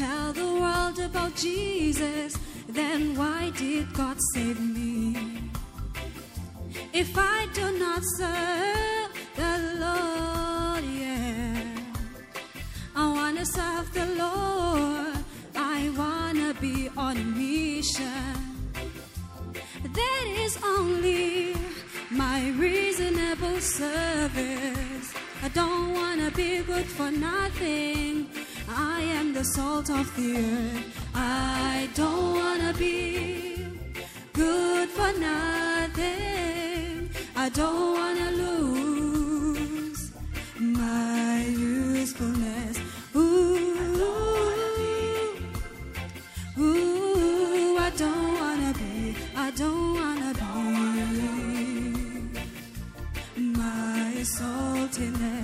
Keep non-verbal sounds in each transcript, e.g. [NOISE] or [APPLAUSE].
Tell the world about Jesus, then why did God save me? If I do not serve the Lord, yeah, I wanna serve the Lord. I wanna be on mission. That is only my reasonable service. I don't wanna be good for nothing. I am the salt of the earth. I don't wanna be good for nothing. I don't wanna lose my usefulness. Ooh, ooh, I don't wanna be, I don't wanna be my saltiness.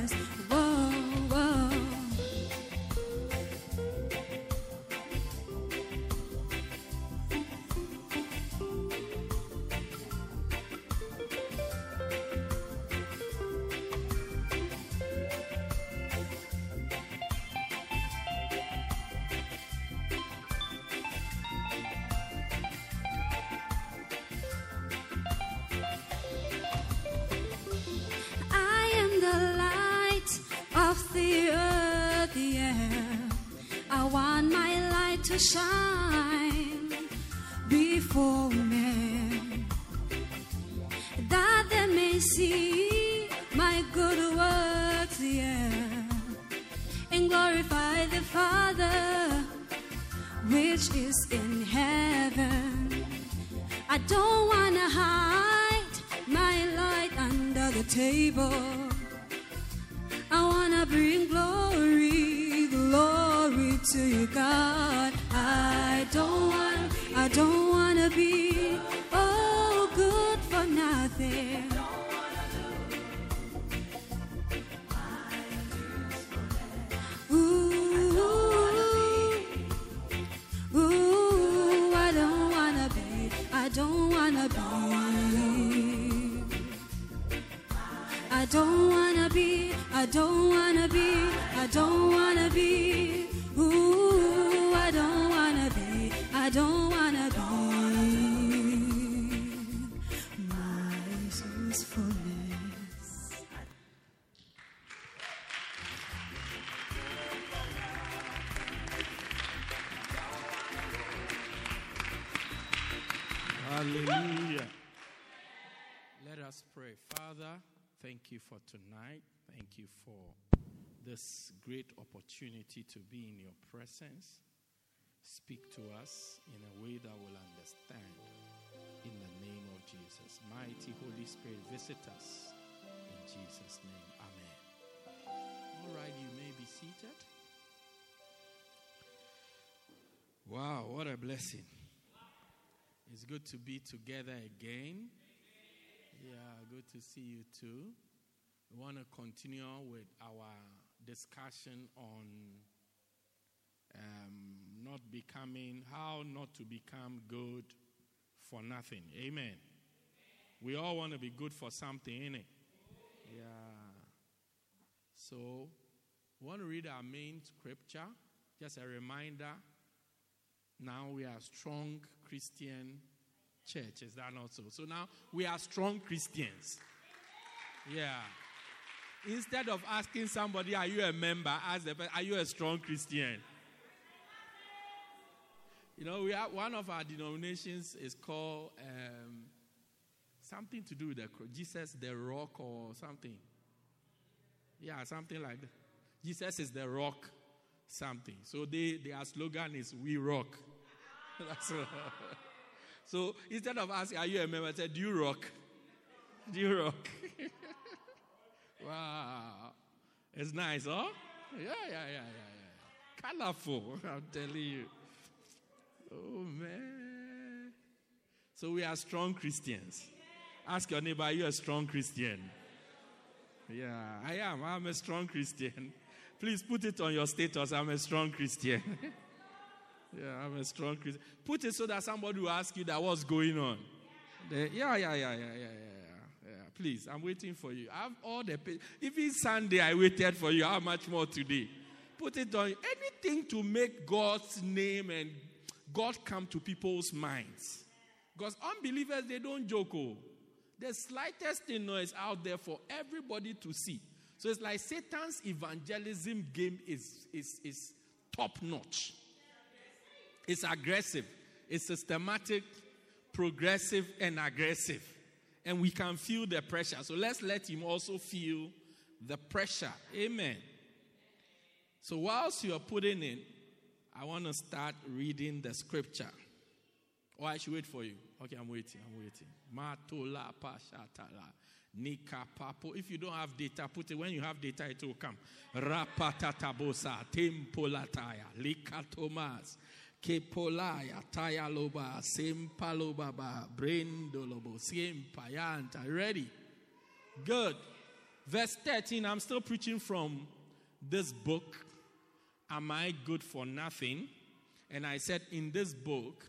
I don't opportunity to be in your presence. Speak to us in a way that we'll understand. In the name of Jesus. Mighty Holy Spirit, visit us. In Jesus' name. Amen. All right, you may be seated. Wow, what a blessing. It's good to be together again. Yeah, good to see you too. We want to continue with our discussion on um, not becoming, how not to become good for nothing. Amen. We all want to be good for something, innit? Yeah. So, want to read our main scripture. Just a reminder. Now we are strong Christian church. Is that not so? So now we are strong Christians. Yeah. Instead of asking somebody, Are you a member? Ask the Are you a strong Christian? You know, we have one of our denominations is called um, something to do with the Jesus the rock or something. Yeah, something like that. Jesus is the rock, something. So they, their slogan is We Rock. [LAUGHS] So instead of asking, Are you a member? I said, Do you rock? Do you rock? [LAUGHS] wow. It's nice, huh? Yeah, yeah, yeah, yeah, yeah. Colorful, [LAUGHS] I'm telling you. Oh, man. So we are strong Christians. Ask your neighbor, Are you a strong Christian? Yeah, I am. I'm a strong Christian. [LAUGHS] Please put it on your status. I'm a strong Christian. [LAUGHS] yeah, I'm a strong Christian. Put it so that somebody will ask you that what's going on. Yeah, yeah, yeah, yeah, yeah, yeah, yeah. Please, I'm waiting for you. I have all the. Even Sunday, I waited for you. How much more today? Put it on anything to make God's name and God come to people's minds. Because unbelievers, they don't joke. Oh. The slightest thing is out there for everybody to see. So it's like Satan's evangelism game is, is, is top notch. It's aggressive, it's systematic, progressive, and aggressive. And we can feel the pressure. So let's let him also feel the pressure. Amen. So whilst you are putting in, I want to start reading the scripture. Or I should wait for you. Okay, I'm waiting. I'm waiting. Matola pashatala. Nika papo. If you don't have data, put it. When you have data, it will come. Rapatatabosa. Tempolataya. Likatomas. Kepolaya. Tayaloba. Sempalobaba. Brendolobo. Sempayanta. Ready? Good. Verse 13. I'm still preaching from this book. Am I good for nothing? And I said in this book,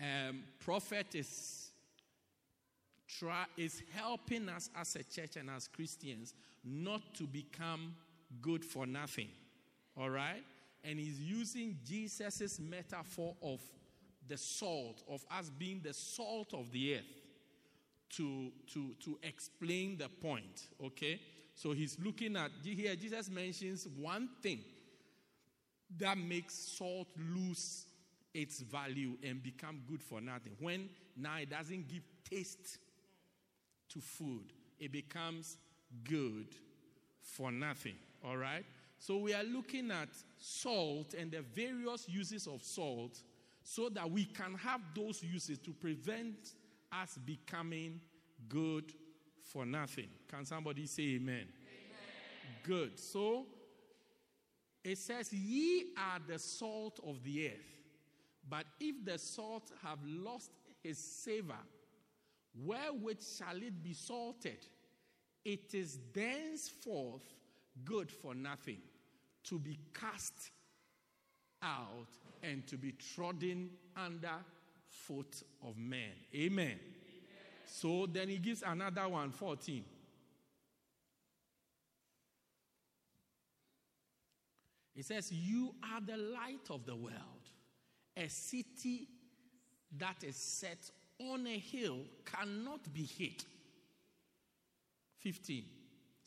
um, prophet is try, is helping us as a church and as Christians not to become good for nothing. All right? And he's using Jesus' metaphor of the salt, of us being the salt of the earth to, to, to explain the point. Okay? So he's looking at here, Jesus mentions one thing that makes salt lose its value and become good for nothing. When now it doesn't give taste to food, it becomes good for nothing. All right? So we are looking at salt and the various uses of salt so that we can have those uses to prevent us becoming good for nothing. Can somebody say amen? amen. Good. So it says, Ye are the salt of the earth. But if the salt have lost his savor, wherewith shall it be salted? It is thenceforth good for nothing, to be cast out and to be trodden under foot of men. Amen. Amen. So then he gives another one, 14. He says, You are the light of the world. A city that is set on a hill cannot be hid. 15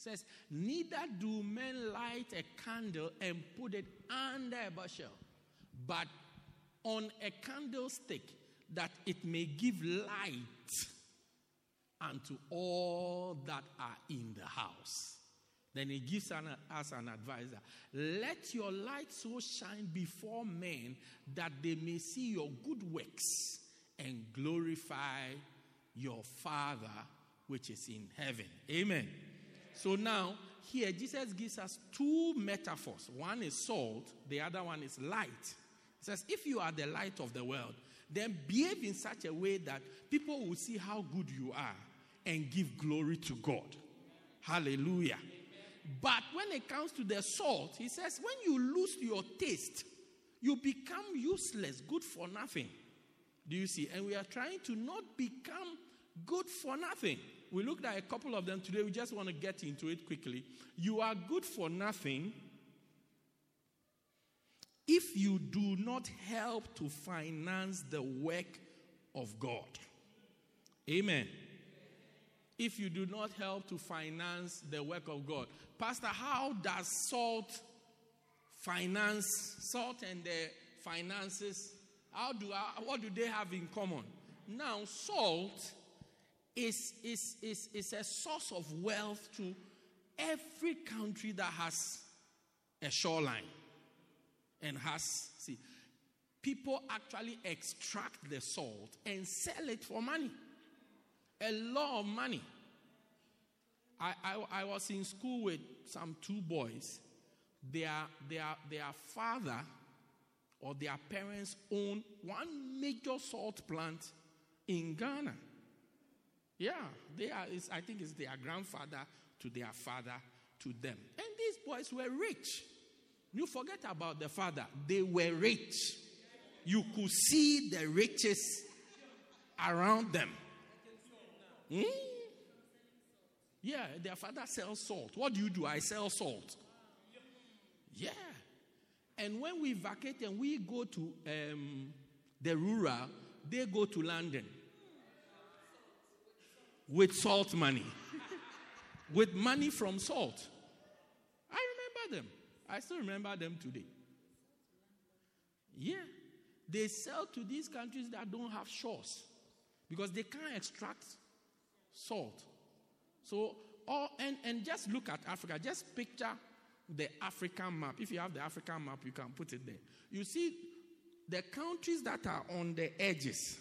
says, Neither do men light a candle and put it under a bushel, but on a candlestick that it may give light unto all that are in the house. Then he gives an, us an advisor. Let your light so shine before men that they may see your good works and glorify your Father which is in heaven. Amen. So now, here Jesus gives us two metaphors. One is salt, the other one is light. He says, If you are the light of the world, then behave in such a way that people will see how good you are and give glory to God. Hallelujah. But when it comes to the salt, he says, when you lose your taste, you become useless, good for nothing. Do you see? And we are trying to not become good for nothing. We looked at a couple of them today. We just want to get into it quickly. You are good for nothing if you do not help to finance the work of God. Amen. If you do not help to finance the work of God. Pastor, how does salt finance, salt and the finances, how do what do they have in common? Now, salt is, is, is, is a source of wealth to every country that has a shoreline and has, see, people actually extract the salt and sell it for money. A lot of money. I, I, I was in school with some two boys. Their, their, their father or their parents own one major salt plant in Ghana. Yeah, they are, I think it's their grandfather to their father to them. And these boys were rich. You forget about the father, they were rich. You could see the riches around them. Hmm? Yeah, their father sells salt. What do you do? I sell salt. Yeah. And when we vacate and we go to um, the rural, they go to London with salt money, with money from salt. I remember them. I still remember them today. Yeah. They sell to these countries that don't have shores because they can't extract salt. So, all, and, and just look at Africa. Just picture the African map. If you have the African map, you can put it there. You see the countries that are on the edges,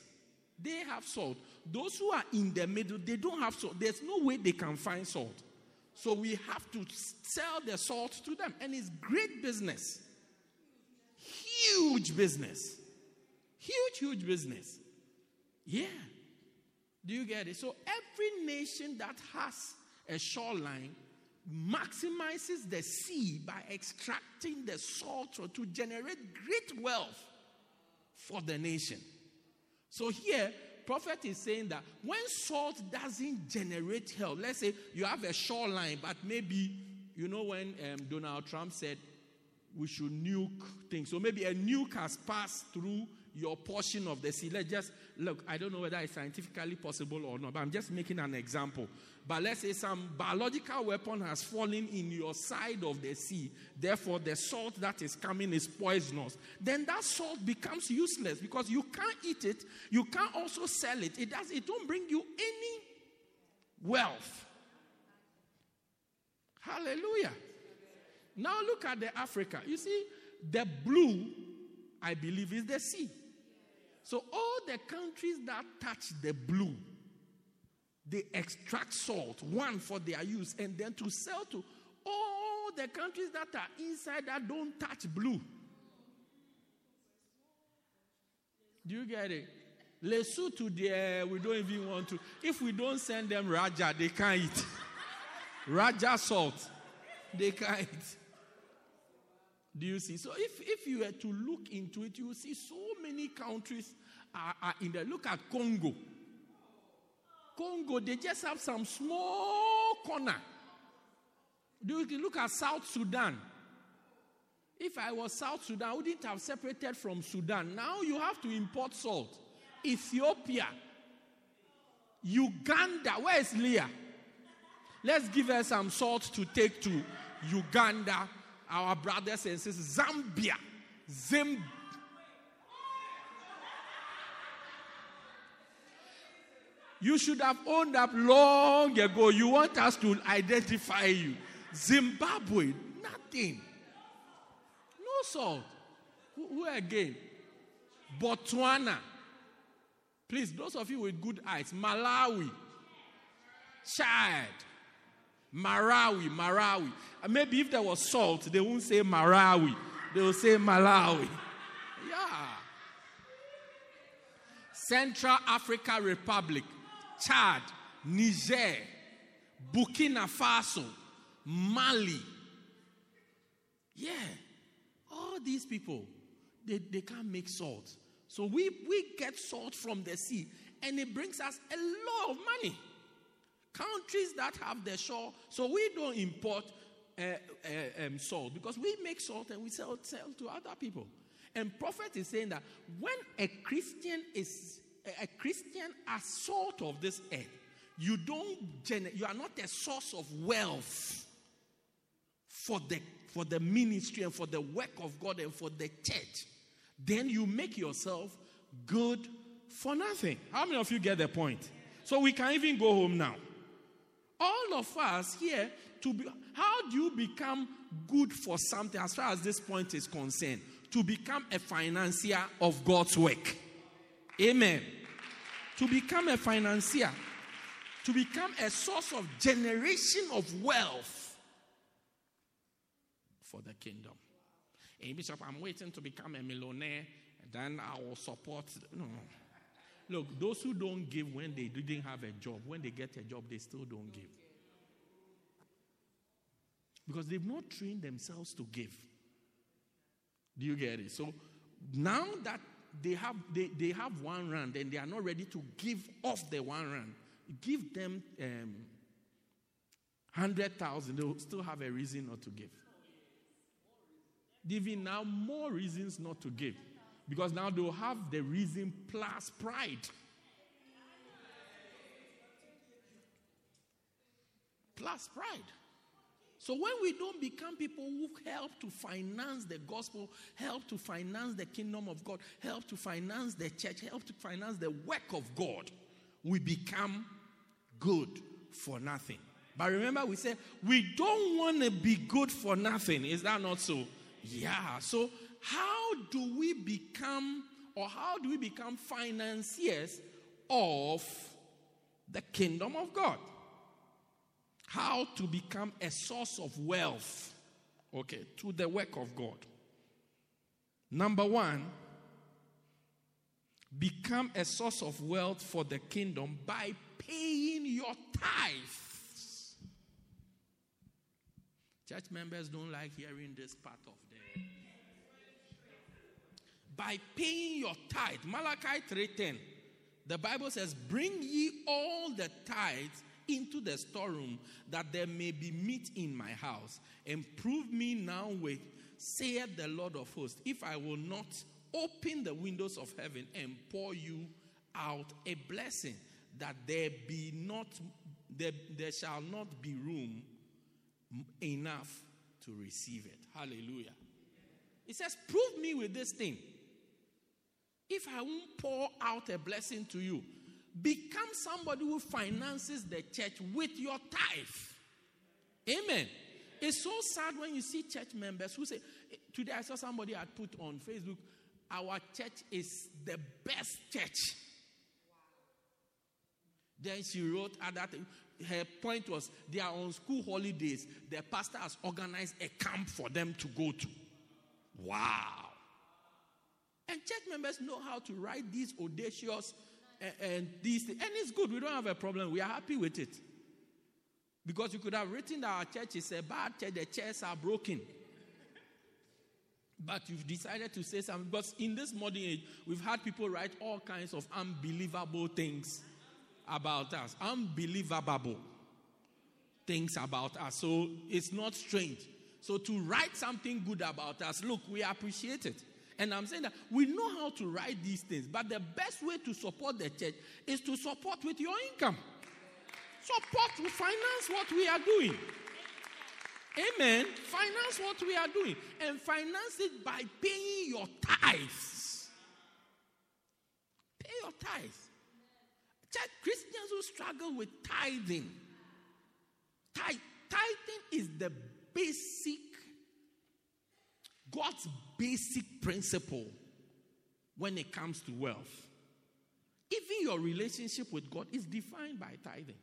they have salt. Those who are in the middle, they don't have salt. There's no way they can find salt. So we have to sell the salt to them. And it's great business. Huge business. Huge, huge business. Yeah. Do you get it? So every nation that has a shoreline maximizes the sea by extracting the salt to generate great wealth for the nation. So here, prophet is saying that when salt doesn't generate health, let's say you have a shoreline, but maybe you know when um, Donald Trump said we should nuke things. So maybe a nuke has passed through your portion of the sea. Let's just look, I don't know whether it's scientifically possible or not, but I'm just making an example. But let's say some biological weapon has fallen in your side of the sea, therefore the salt that is coming is poisonous. Then that salt becomes useless because you can't eat it, you can't also sell it. It does it don't bring you any wealth. Hallelujah. Now look at the Africa. You see, the blue, I believe, is the sea. So all the countries that touch the blue, they extract salt, one for their use, and then to sell to all the countries that are inside that don't touch blue. Do you get it? Lesotho, there, we don't even want to. If we don't send them Raja, they can't eat. Raja salt, they can't eat. Do you see? So if, if you were to look into it, you see so many countries are, are in there. Look at Congo. Congo, they just have some small corner. Look at South Sudan? If I was South Sudan, I wouldn't have separated from Sudan. Now you have to import salt. Ethiopia, Uganda. Where is Leah? Let's give her some salt to take to Uganda, our brothers and sisters. Zambia, Zimbabwe. You should have owned up long ago. You want us to identify you. Zimbabwe, nothing. No salt. Who, who again? Botswana. Please, those of you with good eyes, Malawi, Chad, Marawi, Marawi. And maybe if there was salt, they won't say Marawi, they will say Malawi. Yeah. Central Africa Republic, Chad, Niger, Burkina Faso, Mali. Yeah. All these people, they, they can't make salt. So we, we get salt from the sea, and it brings us a lot of money. Countries that have the shore, so we don't import uh, uh, um, salt because we make salt and we sell, sell to other people. And prophet is saying that when a Christian is a Christian as salt of this earth, you don't gener- you are not a source of wealth for the for the ministry and for the work of God and for the church. Then you make yourself good for nothing. How many of you get the point? So we can even go home now. All of us here to be how do you become good for something as far as this point is concerned? To become a financier of God's work. Amen. To become a financier, to become a source of generation of wealth for the kingdom. Hey, Bishop, I'm waiting to become a millionaire, then I will support. No. Look, those who don't give when they didn't have a job, when they get a job, they still don't give. Because they've not trained themselves to give. Do you get it? So now that they have they, they have one rand and they are not ready to give off the one rand, give them um, hundred thousand, they'll still have a reason not to give. Giving now more reasons not to give. Because now they'll have the reason plus pride. Plus pride. So when we don't become people who help to finance the gospel, help to finance the kingdom of God, help to finance the church, help to finance the work of God, we become good for nothing. But remember, we said we don't want to be good for nothing. Is that not so? Yeah. So, how do we become, or how do we become financiers of the kingdom of God? How to become a source of wealth, okay, to the work of God. Number one, become a source of wealth for the kingdom by paying your tithes. Church members don't like hearing this part of the. By paying your tithe, Malachi 3:10, the Bible says, "Bring ye all the tithes into the storeroom, that there may be meat in my house, and prove me now with, saith the Lord of hosts, if I will not open the windows of heaven and pour you out a blessing, that there be not, there, there shall not be room enough to receive it. Hallelujah. It says, Prove me with this thing. If I won't pour out a blessing to you, become somebody who finances the church with your tithe. Amen. It's so sad when you see church members who say, eh, Today I saw somebody had put on Facebook, Our church is the best church. Then she wrote other things. Her point was they are on school holidays. The pastor has organized a camp for them to go to. Wow. And church members know how to write these audacious and, these things. And it's good. We don't have a problem. We are happy with it. Because you could have written that our church is a bad church, the chairs are broken. But you've decided to say something. Because in this modern age, we've had people write all kinds of unbelievable things about us. Unbelievable things about us. So it's not strange. So to write something good about us, look, we appreciate it. And I'm saying that we know how to write these things, but the best way to support the church is to support with your income. Support, finance what we are doing. Amen. Finance what we are doing. And finance it by paying your tithes. Pay your tithes. Church Christians who struggle with tithing. Tith, tithing is the basic, God's basic principle when it comes to wealth. Even your relationship with God is defined by tithing.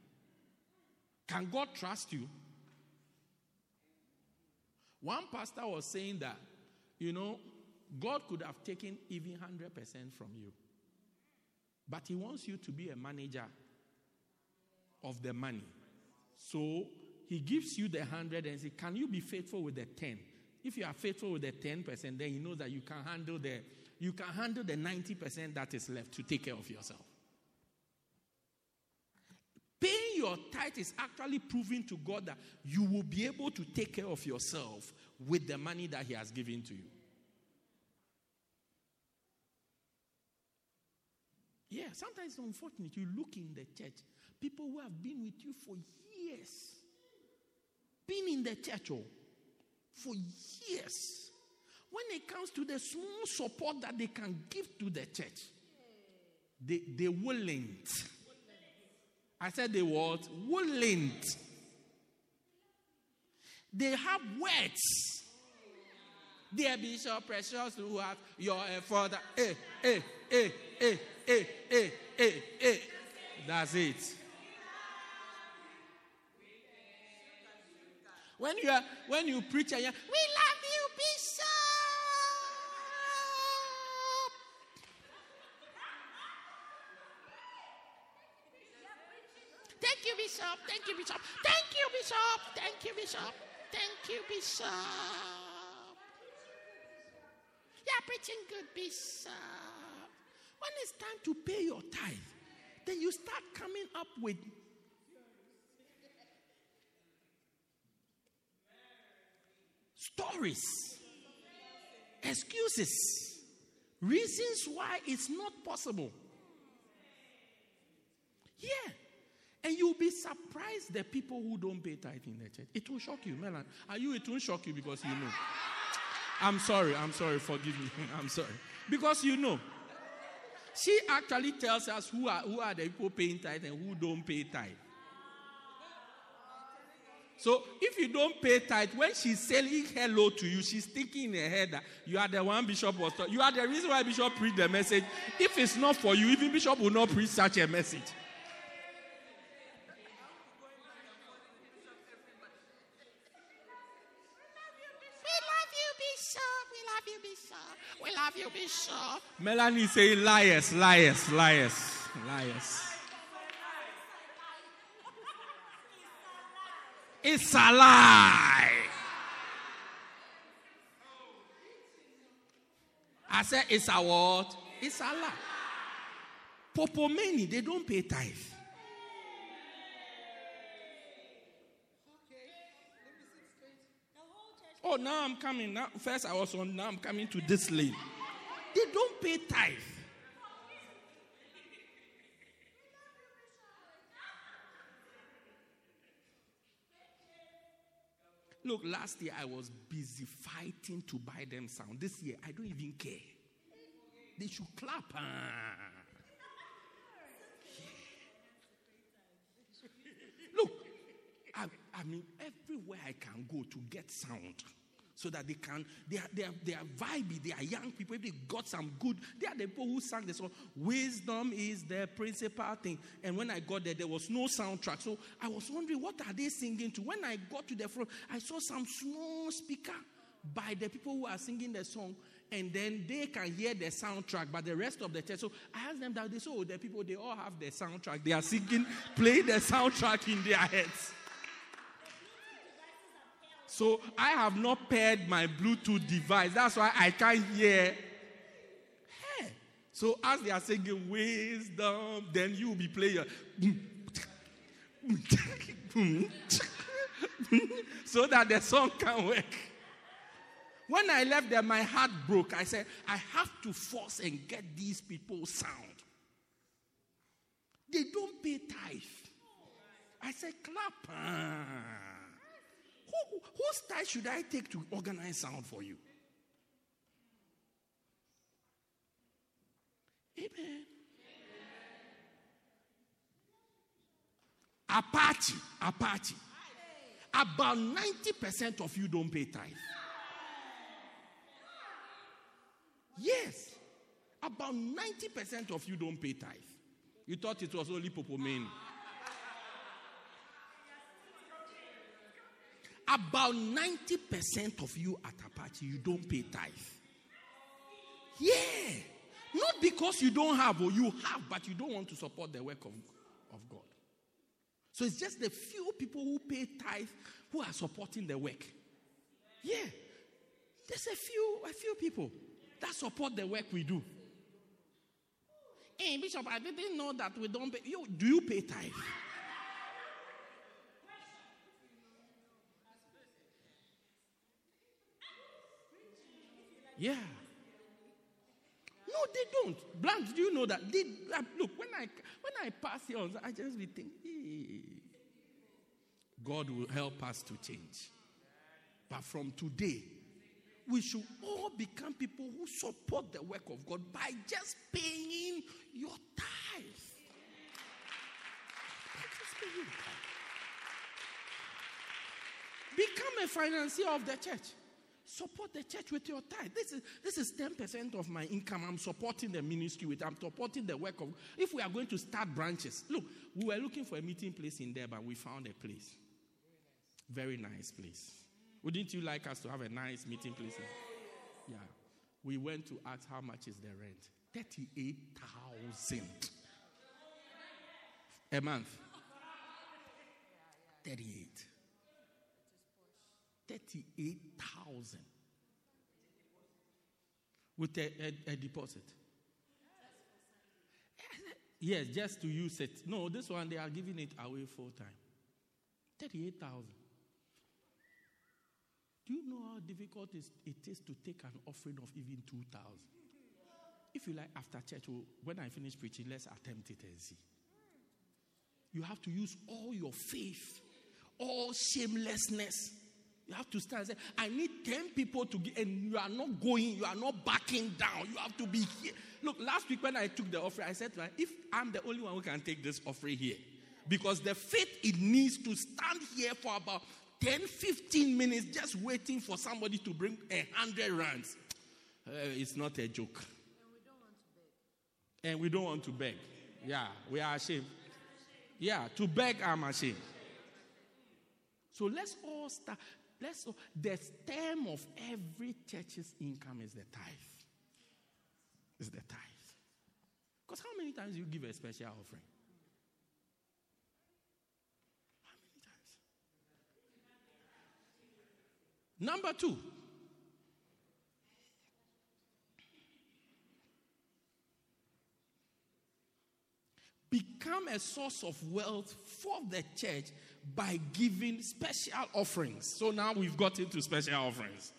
Can God trust you? One pastor was saying that, you know, God could have taken even 100% from you. But He wants you to be a manager of the money. So He gives you the 100 and says, Can you be faithful with the 10? If you are faithful with the 10%, then He knows that you can handle the you can handle the 90% that is left to take care of yourself. Paying your tithe is actually proving to God that you will be able to take care of yourself with the money that He has given to you. Yeah, sometimes it's unfortunate. You look in the church, people who have been with you for years, been in the church oh, for years. When it comes to the small support that they can give to the church, they, they willing. I said they was willing. They have words. Dear Bishop Precious, who have your father. Eh, eh, eh, eh, eh, eh, eh, eh. That's it. When you are, when you preach and you we love you, Bishop. Thank you, Bishop. Thank you, Bishop. Thank you, Bishop. Thank you, Bishop. Thank you, Bishop. You're preaching good, Bishop. When it's time to pay your tithe, then you start coming up with stories, excuses, reasons why it's not possible. Yeah. And you'll be surprised the people who don't pay tithe in the church. It will shock you, Melan. Are you? It won't shock you because you know. I'm sorry. I'm sorry. Forgive me. [LAUGHS] I'm sorry. Because you know. She actually tells us who are, who are the people paying tithe and who don't pay tithe. So if you don't pay tithe, when she's saying hello to you, she's thinking in her head that you are the one Bishop was talking. You are the reason why Bishop preached the message. If it's not for you, even Bishop will not preach such a message. We love you, Bishop. We love you, Bishop. We love you, Bishop. We love you, Bishop. Melanie say liars, liars, liars, liars. It's a lie. I said it's a what? It's a lie. Popo many, they don't pay tithe. Oh, now I'm coming. Now, first I was on, now I'm coming to this lane. They don't pay tithe. Look, last year I was busy fighting to buy them sound. This year I don't even care. They should clap. Ah. Look, I, I mean, everywhere I can go to get sound so that they can, they are, they are, they are vibey, they are young people, if they got some good, they are the people who sang the song, Wisdom is the principal thing. And when I got there, there was no soundtrack. So I was wondering, what are they singing to? When I got to the front, I saw some small speaker by the people who are singing the song. And then they can hear the soundtrack, but the rest of the church. So I asked them that they said, oh, the people, they all have the soundtrack. They are singing, play the soundtrack in their heads. So I have not paired my Bluetooth device. That's why I can't hear. Hey. So as they are singing wisdom, then you will be playing. [LAUGHS] so that the song can work. When I left there, my heart broke. I said, I have to force and get these people sound. They don't pay tithe. I said, clap. Ah. Who, whose should I take to organize sound for you? Amen. A party, a party. About 90% of you don't pay tithe. Yes. About 90% of you don't pay tithe. You thought it was only Popomane. About 90% of you at Apache, you don't pay tithe. Yeah. Not because you don't have or you have, but you don't want to support the work of, of God. So it's just the few people who pay tithe who are supporting the work. Yeah. There's a few, a few people that support the work we do. Hey, Bishop, I didn't know that we don't pay. You, do you pay tithe? Yeah. No, they don't. Blank, do you know that? They, look, when I when I pass here, I just be thinking, hey, God will help us to change. But from today, we should all become people who support the work of God by just paying your tithes. Become a financier of the church. Support the church with your tithe. This is this is 10% of my income. I'm supporting the ministry with. I'm supporting the work of. If we are going to start branches, look, we were looking for a meeting place in there, but we found a place. Very nice place. Wouldn't you like us to have a nice meeting place? Yeah. We went to ask how much is the rent. Thirty-eight thousand a month. Thirty-eight. 38,000 with a, a, a, deposit. Yes, just to use it. No, this one they are giving it away full time. 38,000. Do you know how difficult it is to take an offering of even 2,000? If you like, after church, oh, when I finish preaching, let's attempt it and see. You have to use all your faith, all shamelessness you have to stand and say, I need 10 people to get, and you are not going, you are not backing down. You have to be here. Look, last week when I took the offering, I said, if I'm the only one who can take this offering here, because the faith it needs to stand here for about 10, 15 minutes just waiting for somebody to bring a hundred rands. Uh, it's not a joke. And we don't want to beg. And we don't want to beg. Yeah, we are ashamed. Yeah, to beg, I'm ashamed. So let's all start. Let's the stem of every church's income is the tithe. Is the tithe. Because how many times you give a special offering? How many times? Number two. Become a source of wealth for the church by giving special offerings. So now we've got into special offerings.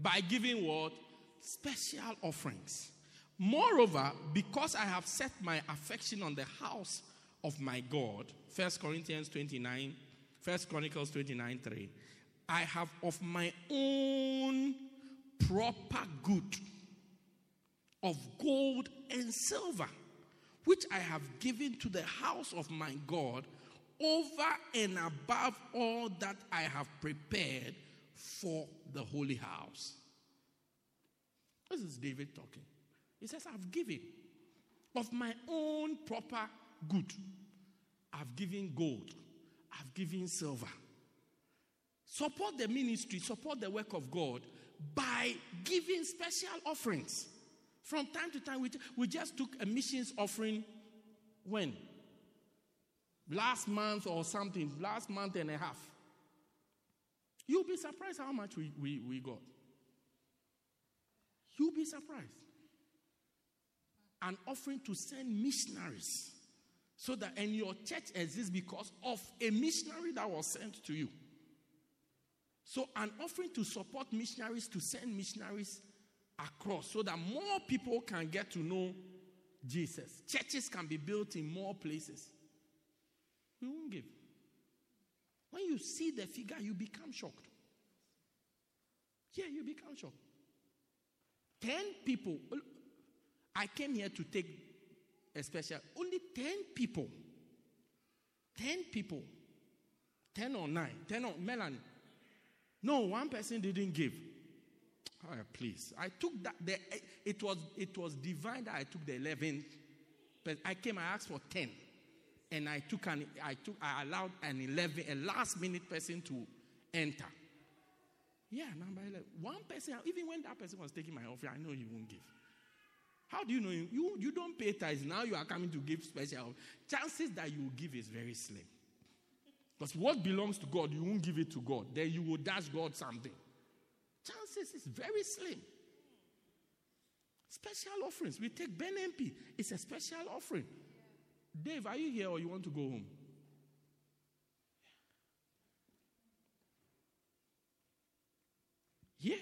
By giving what? Special offerings. Moreover, because I have set my affection on the house of my God, 1 Corinthians 29, 1 Chronicles 29 3, I have of my own proper good of gold and silver, which I have given to the house of my God over and above all that I have prepared for the holy house. This is David talking. He says, I've given of my own proper good. I've given gold. I've given silver. Support the ministry, support the work of God by giving special offerings. From time to time, we, we just took a missions offering when? Last month or something, last month and a half. You'll be surprised how much we, we, we got. You'll be surprised. An offering to send missionaries so that and your church exists because of a missionary that was sent to you. So, an offering to support missionaries, to send missionaries across so that more people can get to know Jesus. Churches can be built in more places. We won't give. When you see the figure, you become shocked. Yeah, you become shocked. Ten people. I came here to take a special. Only ten people 10 people, 10 or 9, 10 or Melanie. No, one person didn't give. Oh, please. I took that. The, eh, it, was, it was divine that I took the 11. But I came, I asked for 10. And I took an, I took, I allowed an 11, a last minute person to enter. Yeah, number 11. One person, even when that person was taking my offer, I know he won't give. How do you know? You, you don't pay tithes. Now you are coming to give special. Chances that you will give is very slim. Because what belongs to God, you won't give it to God. Then you will dash God something. Chances is very slim. Special offerings. We take Ben MP. It's a special offering. Dave, are you here or you want to go home? Yeah.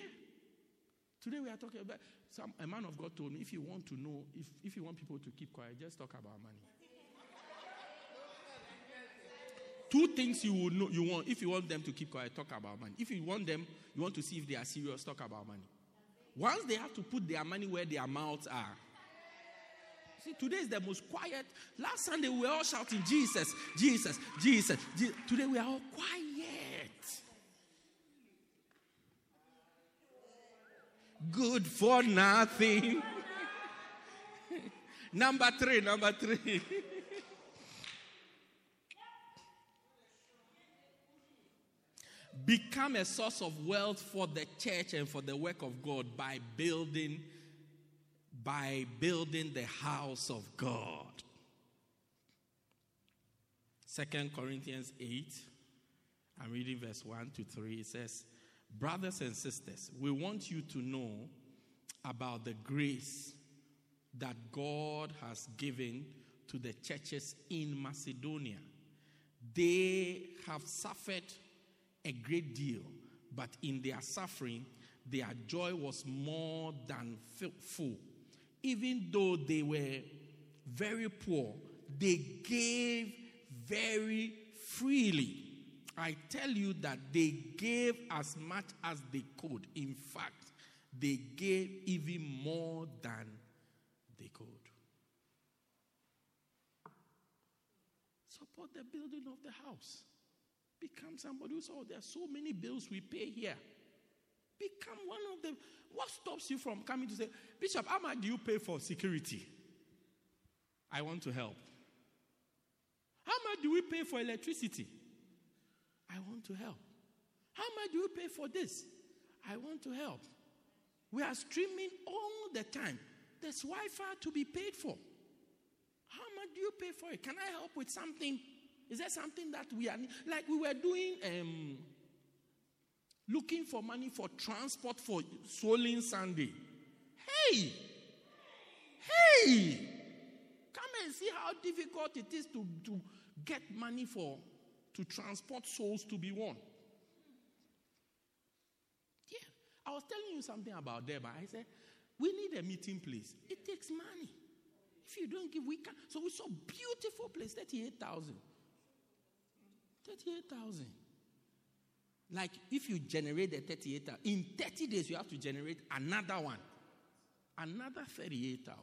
Today we are talking about some a man of God told me if you want to know, if, if you want people to keep quiet, just talk about money. Two things you will know you want if you want them to keep quiet, talk about money. If you want them, you want to see if they are serious, talk about money. Once they have to put their money where their mouths are. See, today is the most quiet. Last Sunday we were all shouting, Jesus, Jesus, Jesus. Jesus. Today we are all quiet. Good for nothing. [LAUGHS] number three, number three. [LAUGHS] become a source of wealth for the church and for the work of God by building by building the house of God. Second Corinthians 8 I'm reading verse 1 to 3 it says brothers and sisters we want you to know about the grace that God has given to the churches in Macedonia they have suffered a great deal, but in their suffering, their joy was more than full. Even though they were very poor, they gave very freely. I tell you that they gave as much as they could. In fact, they gave even more than they could. Support the building of the house. Become somebody who says, Oh, there are so many bills we pay here. Become one of them. What stops you from coming to say, Bishop, how much do you pay for security? I want to help. How much do we pay for electricity? I want to help. How much do you pay for this? I want to help. We are streaming all the time. There's Wi Fi to be paid for. How much do you pay for it? Can I help with something? Is there something that we are like we were doing um, looking for money for transport for swollen Sunday? Hey, hey, come and see how difficult it is to, to get money for to transport souls to be won. Yeah, I was telling you something about Deba. I said we need a meeting place. It takes money. If you don't give, we can. So we saw beautiful place, thirty-eight thousand. 38,000. Like if you generate the 38,000, in 30 days you have to generate another one. Another 38,000.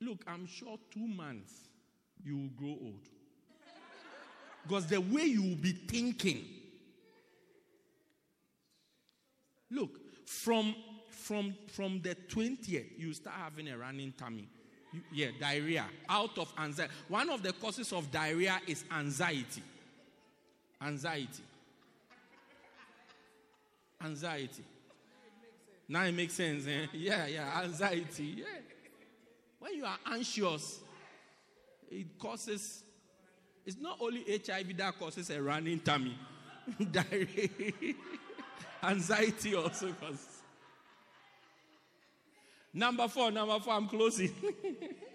Look, I'm sure two months you will grow old. Because the way you will be thinking. Look, from from from the 20th, you start having a running tummy yeah, diarrhea. Out of anxiety. One of the causes of diarrhea is anxiety. Anxiety. Anxiety. Now it makes sense. Eh? [LAUGHS] Yeah, yeah, anxiety. Yeah. When you are anxious, it causes, it's not only HIV that causes a running tummy, diarrhea. [LAUGHS] anxiety also causes. Number four, number four, I'm closing. [LAUGHS]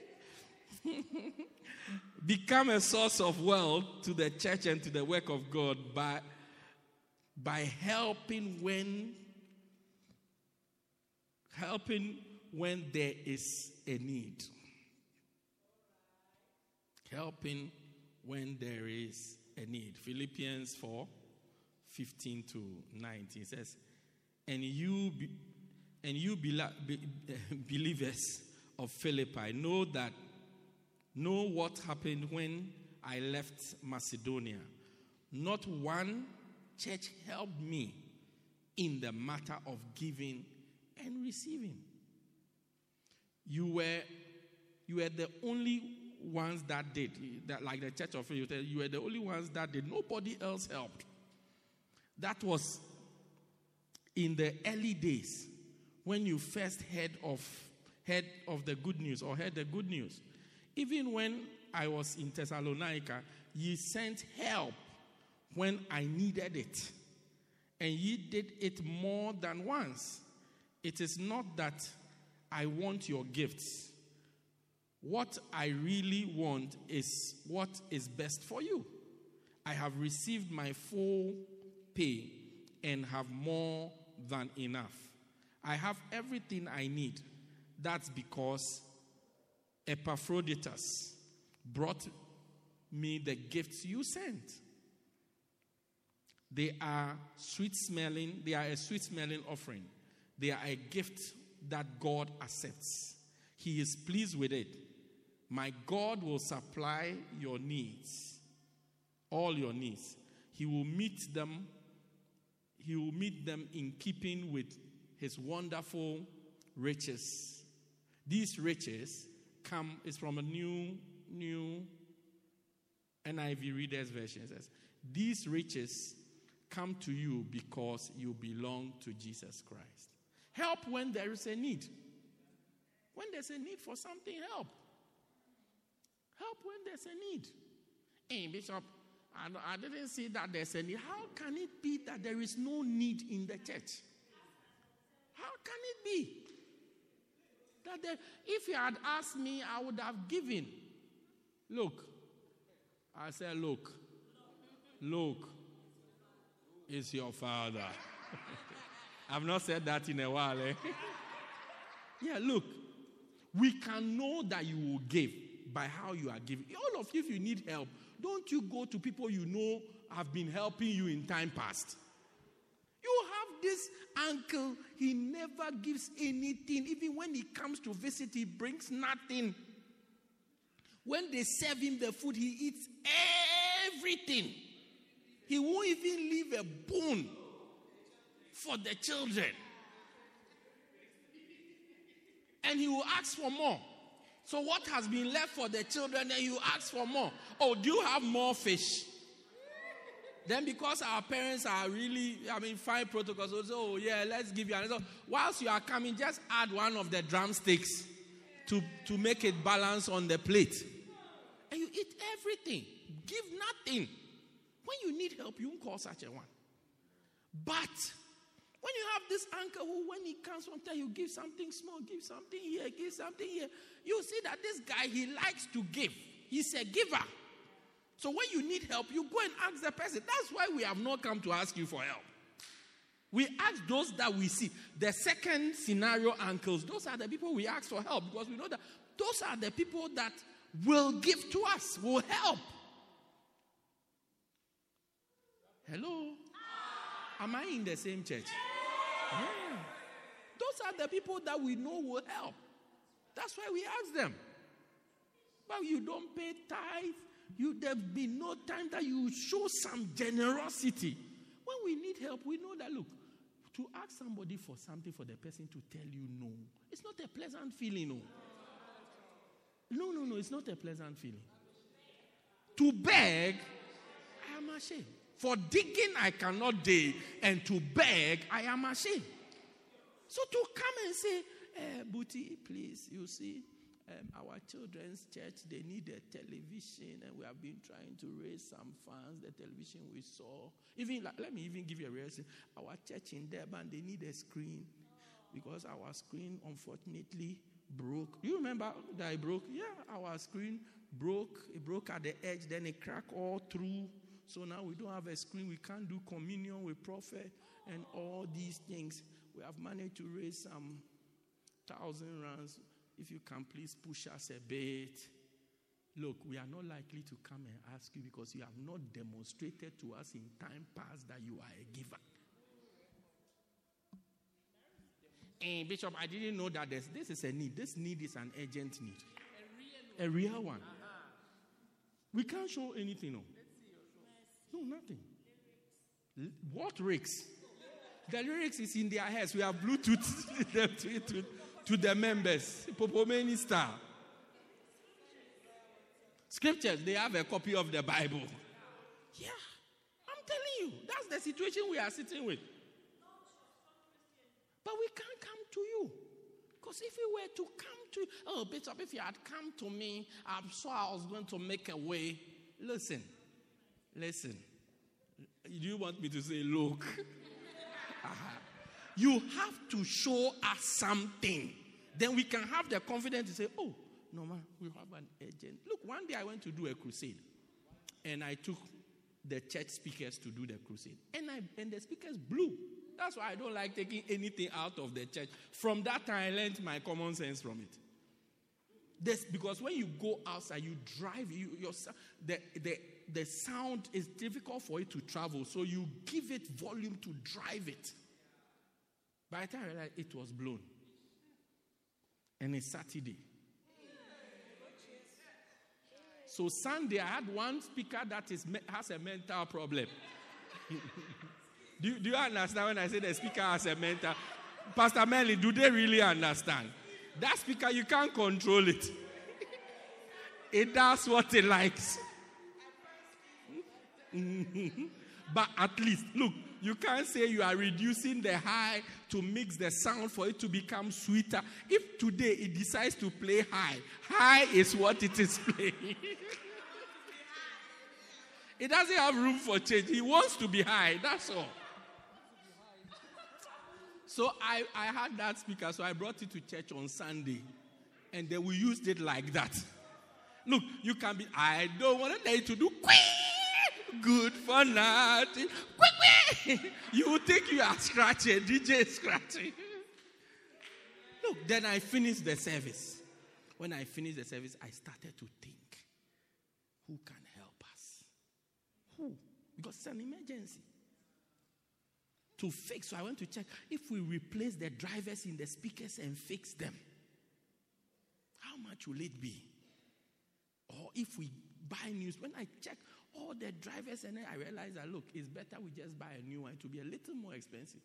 [LAUGHS] Become a source of wealth to the church and to the work of God by, by helping when helping when there is a need. Helping when there is a need. Philippians 4 15 to 19 says, And you be, and you [LAUGHS] believers of Philippi know that know what happened when I left Macedonia, not one church helped me in the matter of giving and receiving. You were, you were the only ones that did, that, like the Church of you you were the only ones that did. Nobody else helped. That was in the early days when you first heard of heard of the good news or heard the good news. Even when I was in Thessalonica, ye sent help when I needed it. And ye did it more than once. It is not that I want your gifts. What I really want is what is best for you. I have received my full pay and have more than enough. I have everything I need. That's because Epaphroditus brought me the gifts you sent. They are sweet smelling, they are a sweet smelling offering. They are a gift that God accepts. He is pleased with it. My God will supply your needs, all your needs. He will meet them. He will meet them in keeping with his wonderful riches. These riches come is from a new new NIV Reader's Version. It says, These riches come to you because you belong to Jesus Christ. Help when there is a need. When there's a need for something, help. Help when there's a need. Hey, Bishop, I, I didn't see that there's a need. How can it be that there is no need in the church? How can it be? That there, if you had asked me, I would have given. Look. I said, Look. Look. Is your father. [LAUGHS] I've not said that in a while. Eh? [LAUGHS] yeah, look. We can know that you will give by how you are giving. All of you, if you need help, don't you go to people you know have been helping you in time past. This uncle, he never gives anything. Even when he comes to visit, he brings nothing. When they serve him the food, he eats everything. He won't even leave a bone for the children. And he will ask for more. So, what has been left for the children, then you ask for more. Oh, do you have more fish? Then, because our parents are really, I mean, fine protocols, so, oh, yeah, let's give you another. Whilst you are coming, just add one of the drumsticks to, to make it balance on the plate. And you eat everything, give nothing. When you need help, you call such a one. But when you have this uncle who, when he comes from time, you give something small, give something here, give something here, you see that this guy, he likes to give. He's a giver. So when you need help, you go and ask the person. That's why we have not come to ask you for help. We ask those that we see. The second scenario uncles, those are the people we ask for help because we know that those are the people that will give to us, will help. Hello? Am I in the same church? Yeah. Those are the people that we know will help. That's why we ask them. But you don't pay tithe. You there'll be no time that you show some generosity. When we need help, we know that look, to ask somebody for something for the person to tell you no, it's not a pleasant feeling, no. No, no, no, it's not a pleasant feeling. To beg, I am ashamed. For digging, I cannot dig, and to beg, I am ashamed. So to come and say, eh, Booty, please, you see, um, our children's church, they need a television, and we have been trying to raise some funds. The television we saw, even like, let me even give you a reason. Our church in Durban, they need a screen because our screen, unfortunately, broke. You remember that it broke? Yeah, our screen broke. It broke at the edge, then it cracked all through. So now we don't have a screen. We can't do communion with prophet and all these things. We have managed to raise some thousand rands. If you can please push us a bit. Look, we are not likely to come and ask you because you have not demonstrated to us in time past that you are a giver. And Bishop, I didn't know that this is a need. This need is an urgent need. A real one. We can't show anything. No, no nothing. What lyrics? The lyrics is in their heads. We have Bluetooth [LAUGHS] to the members. Popomeni minister. Scriptures, they have a copy of the Bible. Yeah, I'm telling you, that's the situation we are sitting with. But we can't come to you. Because if we were to come to oh, Bishop, if you had come to me, I'm sure I was going to make a way. Listen, listen. Do you want me to say, look? [LAUGHS] You have to show us something. Then we can have the confidence to say, oh, no, man, we have an agent. Look, one day I went to do a crusade. And I took the church speakers to do the crusade. And, I, and the speakers blew. That's why I don't like taking anything out of the church. From that time, I learned my common sense from it. This, because when you go outside, you drive, you, your, the, the, the sound is difficult for it to travel. So you give it volume to drive it. By the time I realized it was blown. And it's Saturday. So Sunday, I had one speaker that is, has a mental problem. [LAUGHS] do, do you understand when I say the speaker has a mental? Pastor Melly, do they really understand? That speaker, you can't control it. [LAUGHS] it does what it likes. [LAUGHS] but at least, look, you can't say you are reducing the high to mix the sound for it to become sweeter. If today it decides to play high, high is what it is [LAUGHS] playing. it doesn't have room for change. He wants to be high, that's all. So I, I had that speaker, so I brought it to church on Sunday. And then we used it like that. Look, you can be, I don't want to dare to do quick, good for nothing. Quick, quick. [LAUGHS] You think you are scratching, DJ scratching. Look, then I finished the service. When I finished the service, I started to think who can help us? Who? Because it's an emergency to fix. So I went to check if we replace the drivers in the speakers and fix them, how much will it be? Or if we buy news, when I check all the drivers and then I realized that look, it's better we just buy a new one. It will be a little more expensive.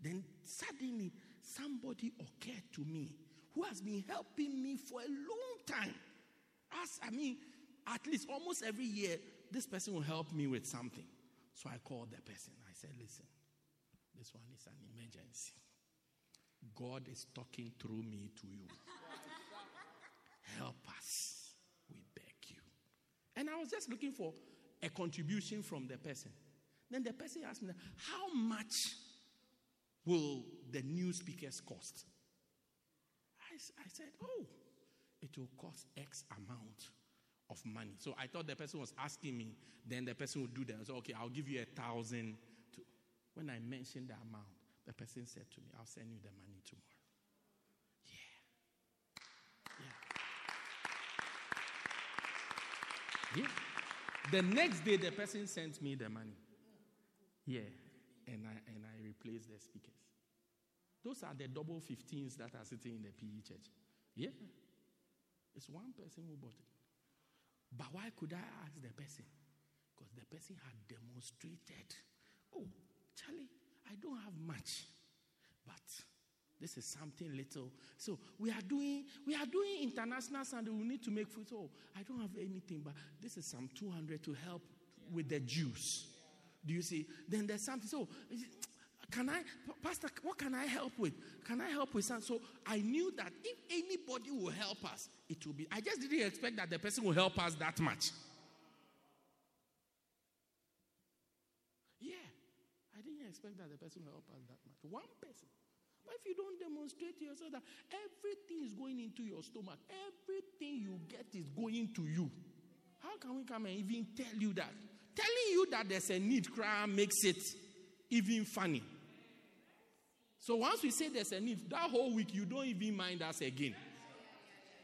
Then suddenly somebody occurred to me who has been helping me for a long time. As I mean, at least almost every year, this person will help me with something. So I called the person. I said, listen, this one is an emergency. God is talking through me to you. Help us. And I was just looking for a contribution from the person. Then the person asked me, How much will the new speakers cost? I said, Oh, it will cost X amount of money. So I thought the person was asking me, then the person would do that. I said, Okay, I'll give you a thousand. When I mentioned the amount, the person said to me, I'll send you the money tomorrow. Yeah. The next day, the person sent me the money. Yeah. And I, and I replaced the speakers. Those are the double 15s that are sitting in the PE church. Yeah. It's one person who bought it. But why could I ask the person? Because the person had demonstrated, oh, Charlie, I don't have much, but this is something little. So we are doing we are doing international Sunday. We need to make food. So I don't have anything, but this is some 200 to help with the Jews. Do you see? Then there's something. So can I, Pastor, what can I help with? Can I help with something? So I knew that if anybody will help us, it will be. I just didn't expect that the person will help us that much. Yeah. I didn't expect that the person will help us that much. One person. But if you don't demonstrate to yourself that everything is going into your stomach, everything you get is going to you, how can we come and even tell you that? Telling you that there's a need cry makes it even funny. So once we say there's a need, that whole week you don't even mind us again.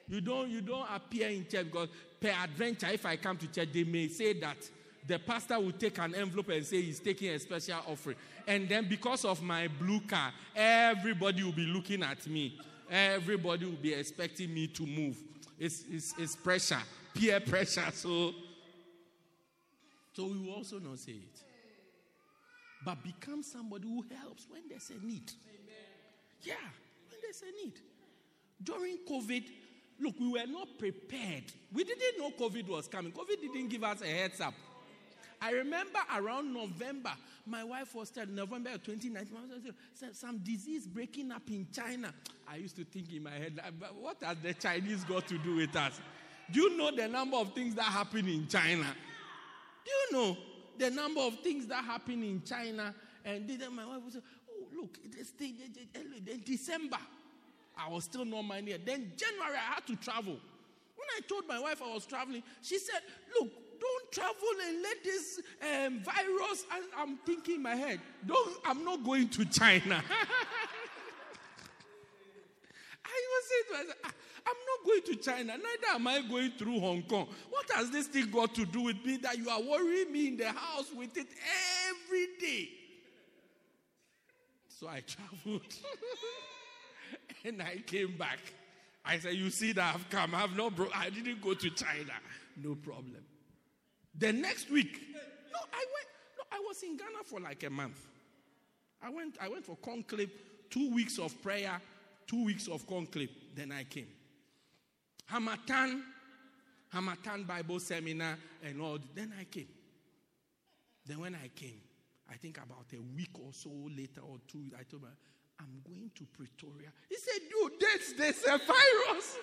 You don't you don't appear in church because per adventure, if I come to church, they may say that the pastor will take an envelope and say he's taking a special offering. And then because of my blue car, everybody will be looking at me. Everybody will be expecting me to move. It's, it's, it's pressure, peer pressure. So So we will also not say it. But become somebody who helps when there's a need. Yeah, when there's a need. During COVID, look, we were not prepared. We didn't know COVID was coming. COVID didn't give us a heads up. I remember around November, my wife was telling November 2019, some disease breaking up in China. I used to think in my head, what has the Chinese got to do with us? Do you know the number of things that happen in China? Do you know the number of things that happen in China? And then my wife would say, Oh, look, it's the, December. I was still not minding. Then January, I had to travel. When I told my wife I was traveling, she said, Look, don't travel and let this um, virus. And I'm thinking in my head, don't, I'm not going to China. [LAUGHS] I was saying to myself, ah, I'm not going to China, neither am I going through Hong Kong. What has this thing got to do with me that you are worrying me in the house with it every day? So I [LAUGHS] traveled and I came back. I said, You see that I've come. I've not bro- I didn't go to China. No problem. The next week, no, I went, no, I was in Ghana for like a month. I went, I went for conclave, two weeks of prayer, two weeks of conclave. Then I came. Harmattan, Harmattan Bible Seminar, and all. Then I came. Then when I came, I think about a week or so later or two, I told him, I'm going to Pretoria. He said, Dude, there's, there's a virus.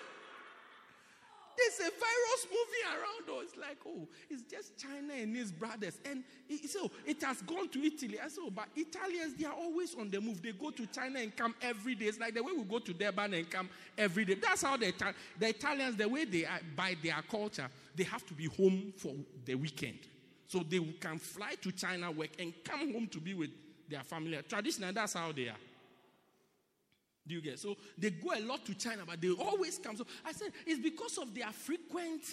There's a virus moving around. Oh, it's like, oh, it's just China and his brothers. And said, oh, it has gone to Italy. I said, oh, but Italians, they are always on the move. They go to China and come every day. It's like the way we go to Durban and come every day. That's how the, the Italians, the way they are, by their culture, they have to be home for the weekend. So they can fly to China, work, and come home to be with their family. Traditionally, that's how they are. Do you get? So they go a lot to China, but they always come. So I said it's because of their frequent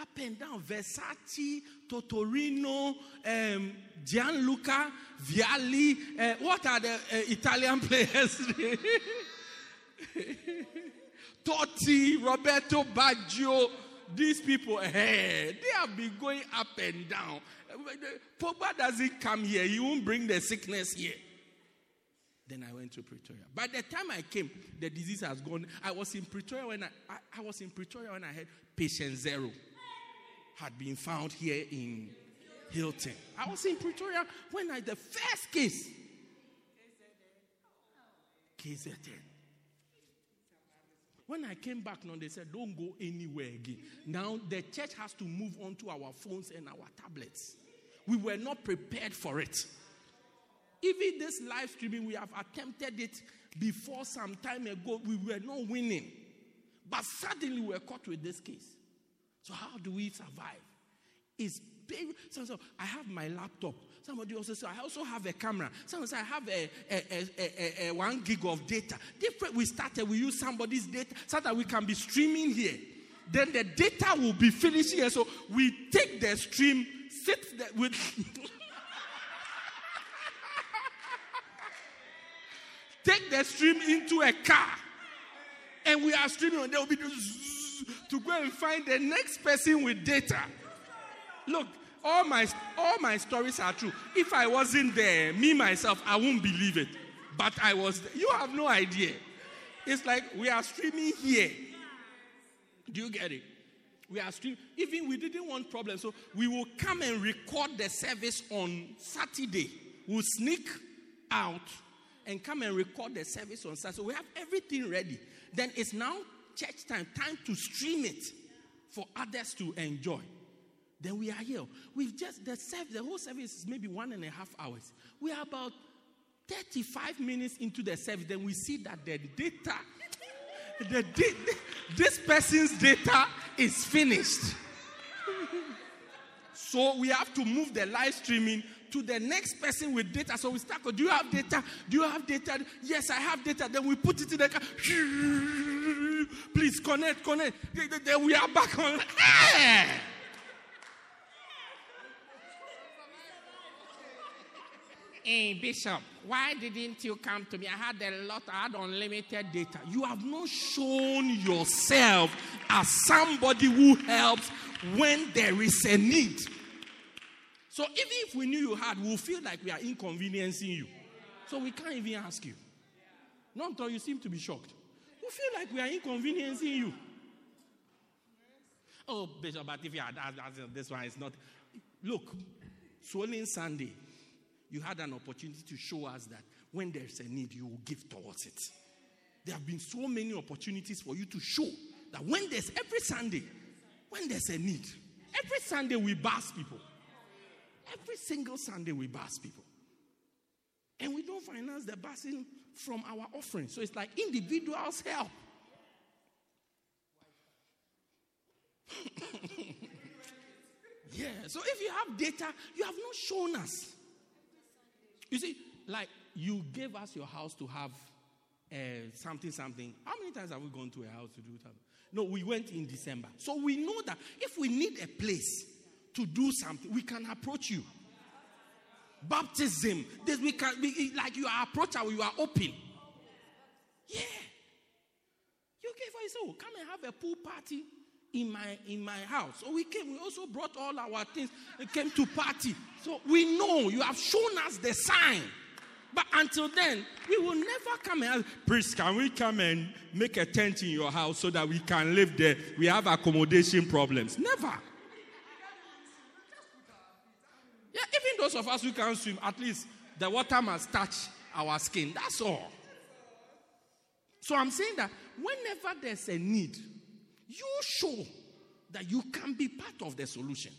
up and down Versace, Totorino, um, Gianluca, Vialli. Uh, what are the uh, Italian [LAUGHS] players? [LAUGHS] Totti, Roberto Baggio. These people, hey, they have been going up and down. Pogba doesn't come here, he won't bring the sickness here. Then I went to Pretoria. By the time I came, the disease has gone. I was in Pretoria when I, I, I was in Pretoria when I had patient zero had been found here in Hilton. I was in Pretoria when I the first case. KZN. When I came back now, they said, don't go anywhere again. Now the church has to move on to our phones and our tablets. We were not prepared for it. Even this live streaming, we have attempted it before some time ago. We were not winning. But suddenly we were caught with this case. So, how do we survive? It's big. So, so I have my laptop. Somebody also said, I also have a camera. Someone said, I have a, a, a, a, one gig of data. Different, we started, we use somebody's data so that we can be streaming here. Then the data will be finished here. So we take the stream, sit there with. [LAUGHS] the stream into a car. And we are streaming, and there will be to go and find the next person with data. Look, all my all my stories are true. If I wasn't there, me myself, I won't believe it. But I was there. You have no idea. It's like we are streaming here. Do you get it? We are streaming. Even we didn't want problems, so we will come and record the service on Saturday. We'll sneak out and come and record the service on Saturday. So we have everything ready. Then it's now church time, time to stream it for others to enjoy. Then we are here. We've just the service, the whole service is maybe one and a half hours. We are about 35 minutes into the service. Then we see that the data, the this person's data is finished. [LAUGHS] so we have to move the live streaming to the next person with data. So we start, do you have data? Do you have data? Yes, I have data. Then we put it in the car. Please connect, connect. Then we are back on. [LAUGHS] Hey, Bishop, why didn't you come to me? I had a lot, I had unlimited data. You have not shown yourself as somebody who helps when there is a need. So even if we knew you had, we'll feel like we are inconveniencing you. So we can't even ask you. Not until you seem to be shocked. We feel like we are inconveniencing you. Oh, Bishop, but if you had asked this one, is not. Look, Swollen Sunday, you had an opportunity to show us that when there's a need, you will give towards it. There have been so many opportunities for you to show that when there's every Sunday, when there's a need, every Sunday we bath people. Every single Sunday we bath people. And we don't finance the bathing from our offering. So it's like individuals help. [LAUGHS] yeah. So if you have data, you have not shown us. You see, like you gave us your house to have uh, something, something. How many times have we gone to a house to do that? No, we went in December. So we know that if we need a place to do something, we can approach you. Baptism, this we can be like you are approachable, you are open. Yeah. You gave us, oh, come and have a pool party in my in my house. So we came, we also brought all our things and came to party. So we know you have shown us the sign. But until then, we will never come and Priest, can we come and make a tent in your house so that we can live there? We have accommodation problems. Never. Yeah, even those of us who can't swim, at least the water must touch our skin. That's all. So I'm saying that whenever there's a need, you show that you can be part of the solution.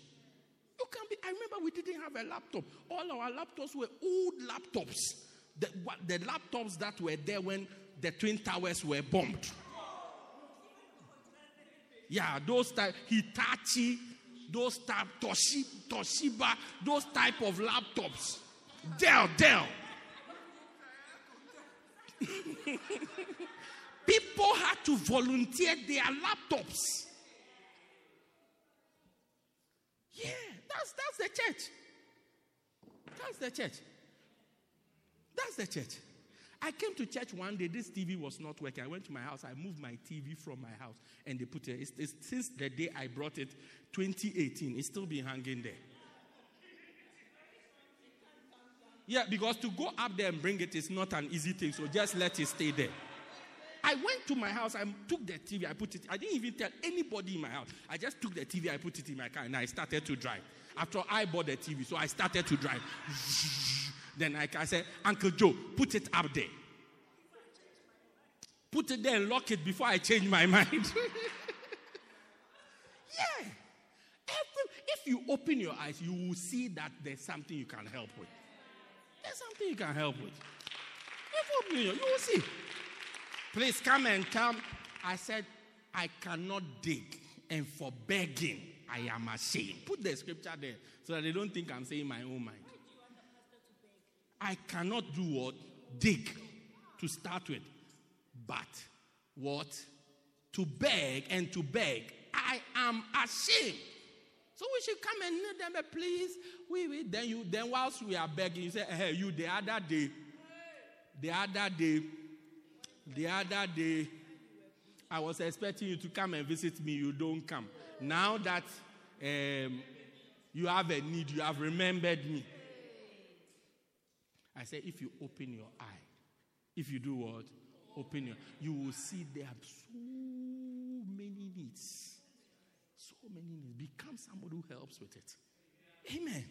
You can be. I remember we didn't have a laptop. All our laptops were old laptops. The, the laptops that were there when the Twin Towers were bombed. Yeah, those type Hitachi, those type Toshiba, those type of laptops. Dell, Dell. [LAUGHS] People had to volunteer their laptops. Yeah, that's that's the church. That's the church. That's the church. I came to church one day. This TV was not working. I went to my house. I moved my TV from my house, and they put it. It's, it's, since the day I brought it, 2018. It's still been hanging there. Yeah, because to go up there and bring it is not an easy thing. So just let it stay there. I went to my house, I took the TV, I put it, I didn't even tell anybody in my house. I just took the TV, I put it in my car, and I started to drive. After I bought the TV, so I started to drive. [LAUGHS] Then I, I said, Uncle Joe, put it up there. Put it there and lock it before I change my [LAUGHS] mind. yeah. If you open your eyes, you will see that there's something you can help with. There's something you can help with. If open your, you will see. Please come and come. I said, I cannot dig, and for begging, I am ashamed. Put the scripture there so that they don't think I'm saying my own mind. I cannot do what? Dig to start with. But what? To beg and to beg. I am ashamed. So we should come and kneel them, please. We, we. Then you, then whilst we are begging, you say, hey, you the other day, the other day, the other day, I was expecting you to come and visit me. You don't come. Now that um, you have a need, you have remembered me. I said, if you open your eye, if you do what? Open your you will see there are so many needs. So many needs. Become somebody who helps with it. Amen.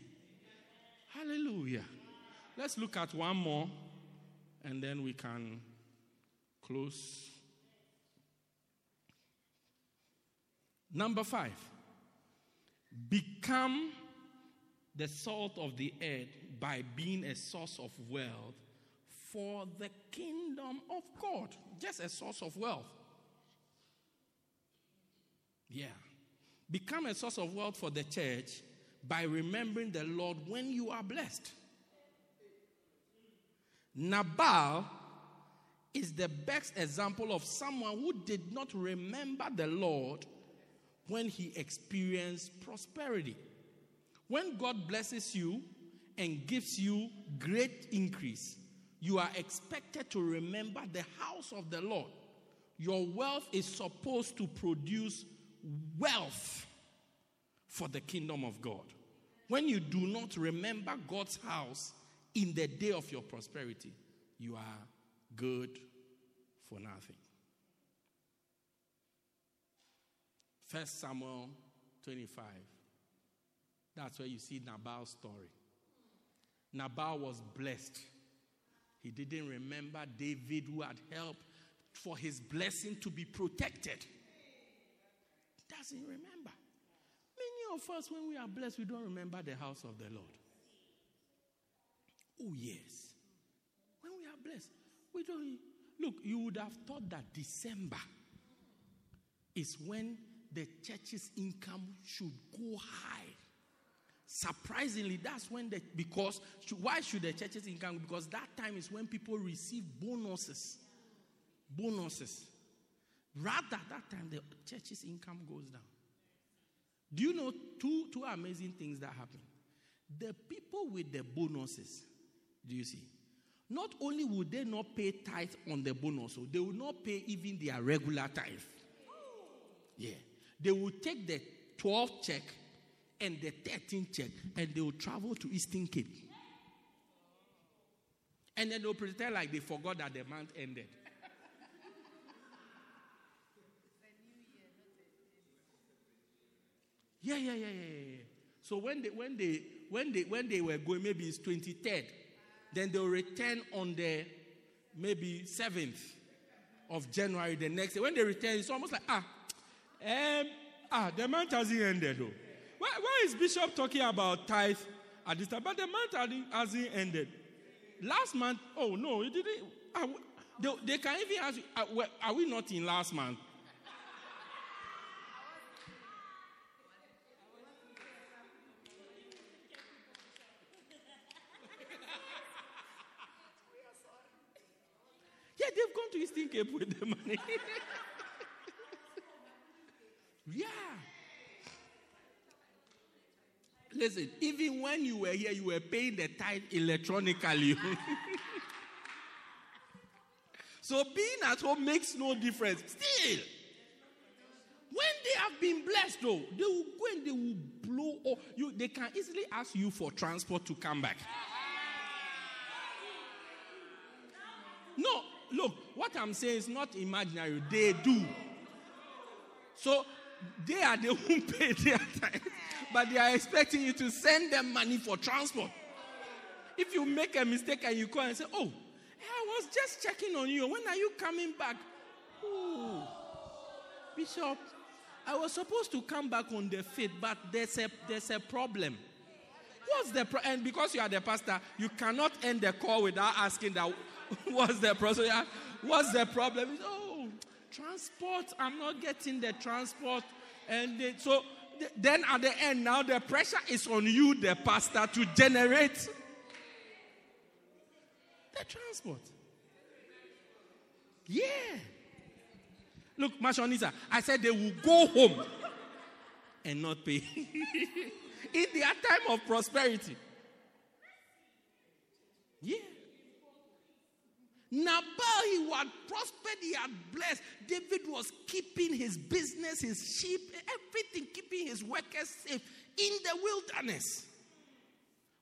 Hallelujah. Let's look at one more and then we can close. Number five, become the salt of the earth by being a source of wealth for the kingdom of God. Just a source of wealth. Yeah. Become a source of wealth for the church by remembering the Lord when you are blessed. Nabal is the best example of someone who did not remember the Lord when he experienced prosperity. When God blesses you and gives you great increase, you are expected to remember the house of the Lord. Your wealth is supposed to produce wealth for the kingdom of God. When you do not remember God's house in the day of your prosperity, you are good for nothing. First Samuel 25. That's where you see Nabal's story. Nabal was blessed. He didn't remember David who had helped for his blessing to be protected. Doesn't remember. Many of us, when we are blessed, we don't remember the house of the Lord. Oh, yes. When we are blessed, we don't. Look, you would have thought that December is when the church's income should go high. Surprisingly, that's when the because why should the church's income? Because that time is when people receive bonuses. Bonuses. Rather, that time the church's income goes down. Do you know two, two amazing things that happen? The people with the bonuses, do you see? Not only would they not pay tithe on the bonus, so they will not pay even their regular tithe. Yeah. They will take the 12th check and the 13th check and they will travel to Eastern Cape. And then they'll pretend like they forgot that the month ended. Yeah, yeah, yeah, yeah, yeah. So when they when they when they when they were going, maybe it's 23rd, then they'll return on the maybe 7th of January the next day. When they return, it's almost like ah, um, ah, the month hasn't ended though. Why, why is Bishop talking about tithe at this time? But the month hasn't ended. Last month, oh no, it didn't. Ah, they, they, can even ask are, ah, are we not in last month? [LAUGHS] yeah, they've gone to Eastern Cape with the money. [LAUGHS] Yeah. Listen, even when you were here, you were paying the tithe electronically. [LAUGHS] so being at home makes no difference. Still, when they have been blessed, though, they will go and they will blow up. You, they can easily ask you for transport to come back. No, look, what I'm saying is not imaginary. They do. So they are the who pay their time, but they are expecting you to send them money for transport. If you make a mistake and you call and say, Oh, I was just checking on you. When are you coming back? Oh, Bishop, I was supposed to come back on the 5th, but there's a, there's a problem. What's the pro- and because you are the pastor, you cannot end the call without asking that [LAUGHS] what's the problem? What's the problem? Oh, transport, I'm not getting the transport. And so then at the end, now the pressure is on you, the pastor, to generate the transport. Yeah. Look, Mashonisa, I said they will go home and not pay. [LAUGHS] In their time of prosperity. Yeah. Nabal, he had prospered, he had blessed. David was keeping his business, his sheep, everything, keeping his workers safe in the wilderness.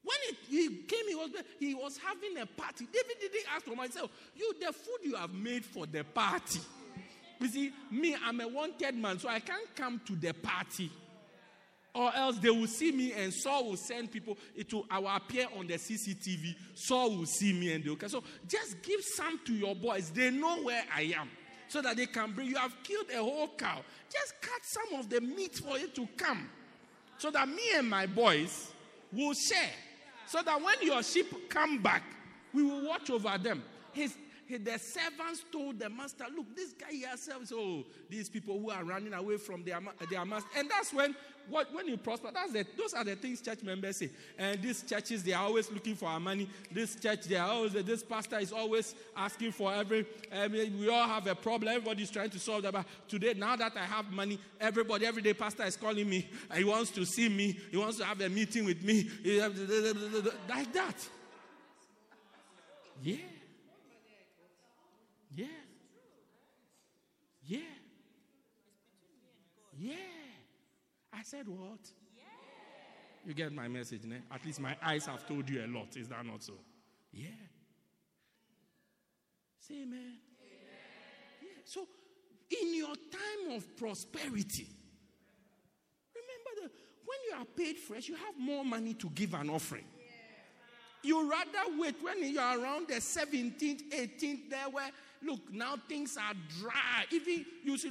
When it, he came, he was, he was having a party. David didn't ask for myself, you, the food you have made for the party. You see, me, I'm a wanted man, so I can't come to the party. Or else they will see me and Saul will send people. Eh, it will, I will appear on the CCTV. Saul will see me and they will. So just give some to your boys. They know where I am. So that they can bring. You have killed a whole cow. Just cut some of the meat for it to come. So that me and my boys will share. So that when your sheep come back, we will watch over them. His, the servants told the master, Look, this guy here serves, oh, these people who are running away from their, their master. And that's when what, when you prosper, that's the, those are the things church members say. And these churches, they are always looking for our money. This church, they are always, this pastor is always asking for every, we all have a problem. Everybody's trying to solve that. But today, now that I have money, everybody, every day, pastor is calling me. He wants to see me. He wants to have a meeting with me. Like that. Yeah. Yeah. Yeah. I said, What? You get my message, ne? At least my eyes have told you a lot. Is that not so? Yeah. Say amen. Yeah. So, in your time of prosperity, remember that when you are paid fresh, you have more money to give an offering. You rather wait when you are around the 17th, 18th, there where look now things are dry. Even you see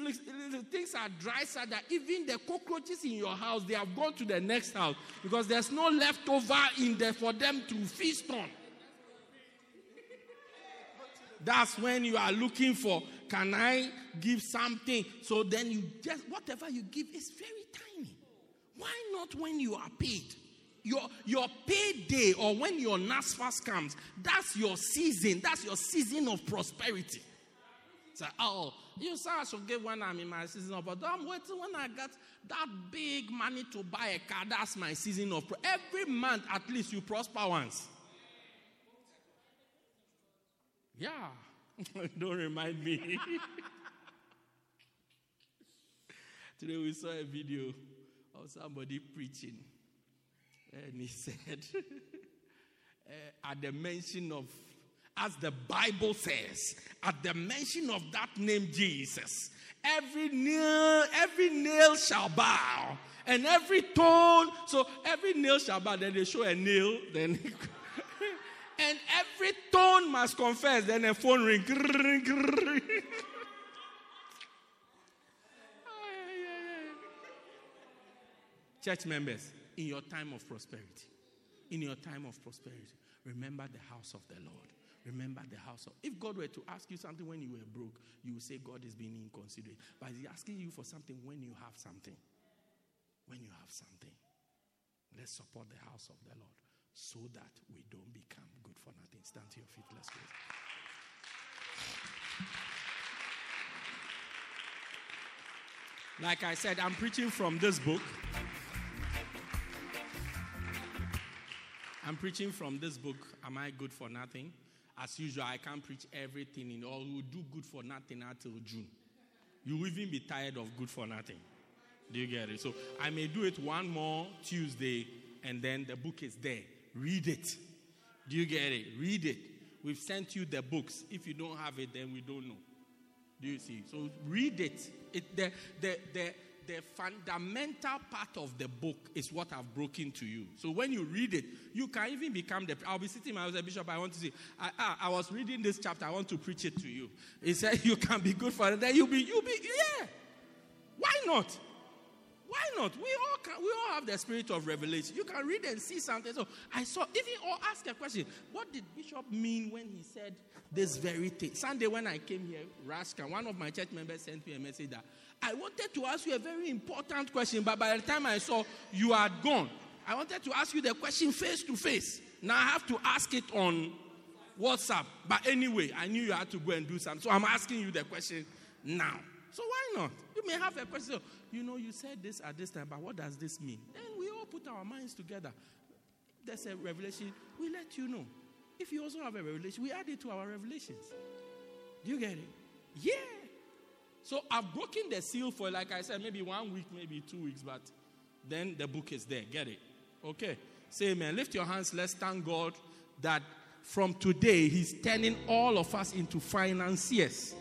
things are dry so that even the cockroaches in your house they have gone to the next house because there's no leftover in there for them to feast on. That's when you are looking for can I give something? So then you just whatever you give is very tiny. Why not when you are paid? Your, your payday or when your NSFAS comes, that's your season. That's your season of prosperity. Say, oh, you say I should give when I'm in my season of, but I'm waiting when I get that big money to buy a car. That's my season of. Every month, at least, you prosper once. Yeah. [LAUGHS] Don't remind me. [LAUGHS] Today we saw a video of somebody preaching and he said, uh, [LAUGHS] at the mention of, as the Bible says, at the mention of that name Jesus, every nail, every nail shall bow, and every tongue. So every nail shall bow. Then they show a nail. Then. [LAUGHS] and every tongue must confess. Then a phone ring. [LAUGHS] Church members, in your time of prosperity. In your time of prosperity, remember the house of the Lord. Remember the house of. If God were to ask you something when you were broke, you would say God is being inconsiderate. But He's asking you for something when you have something. When you have something. Let's support the house of the Lord so that we don't become good for nothing. Stand to your feet. Let's go. Like I said, I'm preaching from this book. I'm preaching from this book, Am I Good for Nothing? As usual, I can't preach everything in all. We'll do good for nothing until June. You will even be tired of good for nothing. Do you get it? So I may do it one more Tuesday, and then the book is there. Read it. Do you get it? Read it. We've sent you the books. If you don't have it, then we don't know. Do you see? So read it. it the, the, the, the fundamental part of the book is what I've broken to you. So when you read it, you can even become the. I'll be sitting I was a bishop. I want to see. I, I, I, was reading this chapter. I want to preach it to you. He said [LAUGHS] you can be good for it. Then you'll be you'll be yeah. Why not? Why not? We all can, we all have the spirit of revelation. You can read and see something. So I saw even or ask a question. What did Bishop mean when he said this very thing? Sunday when I came here, Rashka, one of my church members sent me a message that I wanted to ask you a very important question, but by the time I saw you had gone, I wanted to ask you the question face to face. Now I have to ask it on WhatsApp. But anyway, I knew you had to go and do something. So I'm asking you the question now. So why not? You may have a question. You know, you said this at this time, but what does this mean? Then we all put our minds together. There's a revelation. We let you know. If you also have a revelation, we add it to our revelations. Do you get it? Yeah. So I've broken the seal for, like I said, maybe one week, maybe two weeks, but then the book is there. Get it? Okay. Say amen. Lift your hands. Let's thank God that from today, He's turning all of us into financiers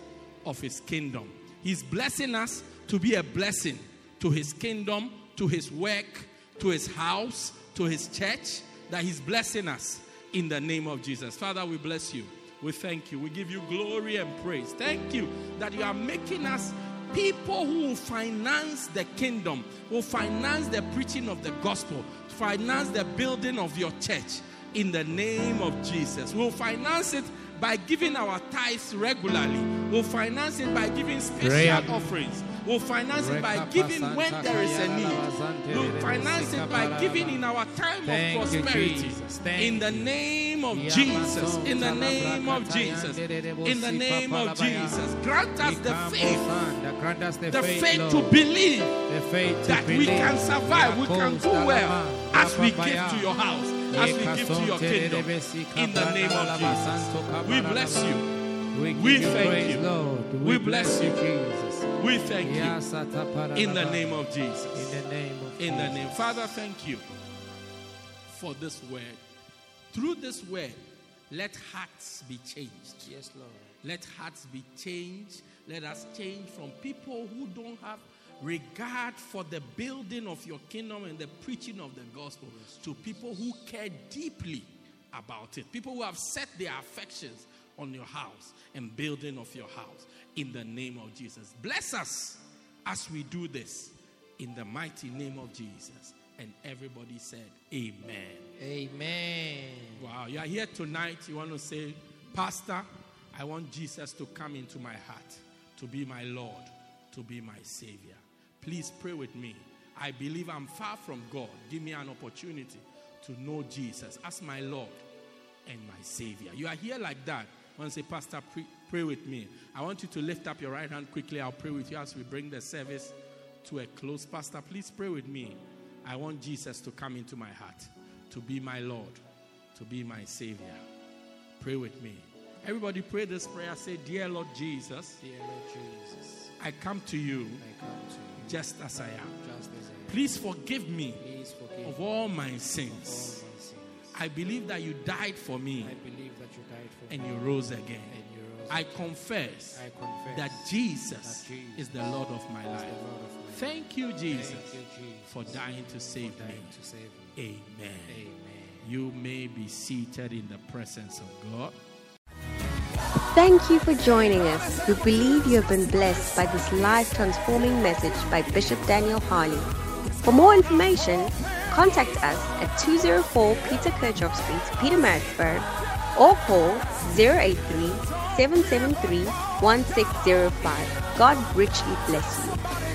of His kingdom. He's blessing us to be a blessing to His kingdom, to His work, to His house, to His church, that He's blessing us in the name of Jesus. Father, we bless you. We thank you. We give you glory and praise. Thank you that you are making us people who will finance the kingdom, will finance the preaching of the gospel, finance the building of your church in the name of Jesus. We'll finance it by giving our tithes regularly. We'll finance it by giving special offerings. We'll finance it by giving when there is a need. We'll finance it by giving in our time of prosperity. In the name of Jesus. In the name of Jesus. In the name of Jesus. Grant us the faith. The faith to believe that we can survive, we can do well as we give to your house, as we give to your kingdom. In the name of Jesus. We bless you. We thank you. We bless you. We thank you. In the name of Jesus. In the name of In the name. Father, thank you for this word. Through this word, let hearts be changed. Yes, Lord. Let hearts be changed. Let us change from people who don't have regard for the building of your kingdom and the preaching of the gospel to people who care deeply about it. People who have set their affections on your house and building of your house in the name of Jesus. Bless us as we do this in the mighty name of Jesus. And everybody said, Amen. Amen. Wow, you are here tonight. You want to say, Pastor, I want Jesus to come into my heart, to be my Lord, to be my Savior. Please pray with me. I believe I'm far from God. Give me an opportunity to know Jesus as my Lord and my Savior. You are here like that. To say, Pastor, pray, pray with me. I want you to lift up your right hand quickly. I'll pray with you as we bring the service to a close. Pastor, please pray with me. I want Jesus to come into my heart, to be my Lord, to be my Savior. Pray with me. Everybody pray this prayer. Say, Dear Lord Jesus, Dear Lord Jesus, I come to you I come to you just as I am. just as I am. Please forgive me Please forgive of all my all sins. my sins. I believe that you died for me I believe that you died for and me you rose again. and you rose I confess I confess that Jesus that Jesus is the Lord of my life. of my life. Thank you, Jesus, Thank you, Jesus, for dying to save for me. to save me. Amen. Amen. You may be seated in the presence of God. Thank you for joining us. We believe you have been blessed by this life transforming message by Bishop Daniel Harlley. For more information, contact us at 204 Peter Kerchhoff Street, Pietermaritzburg, or call 083 773 1605. God richly bless you.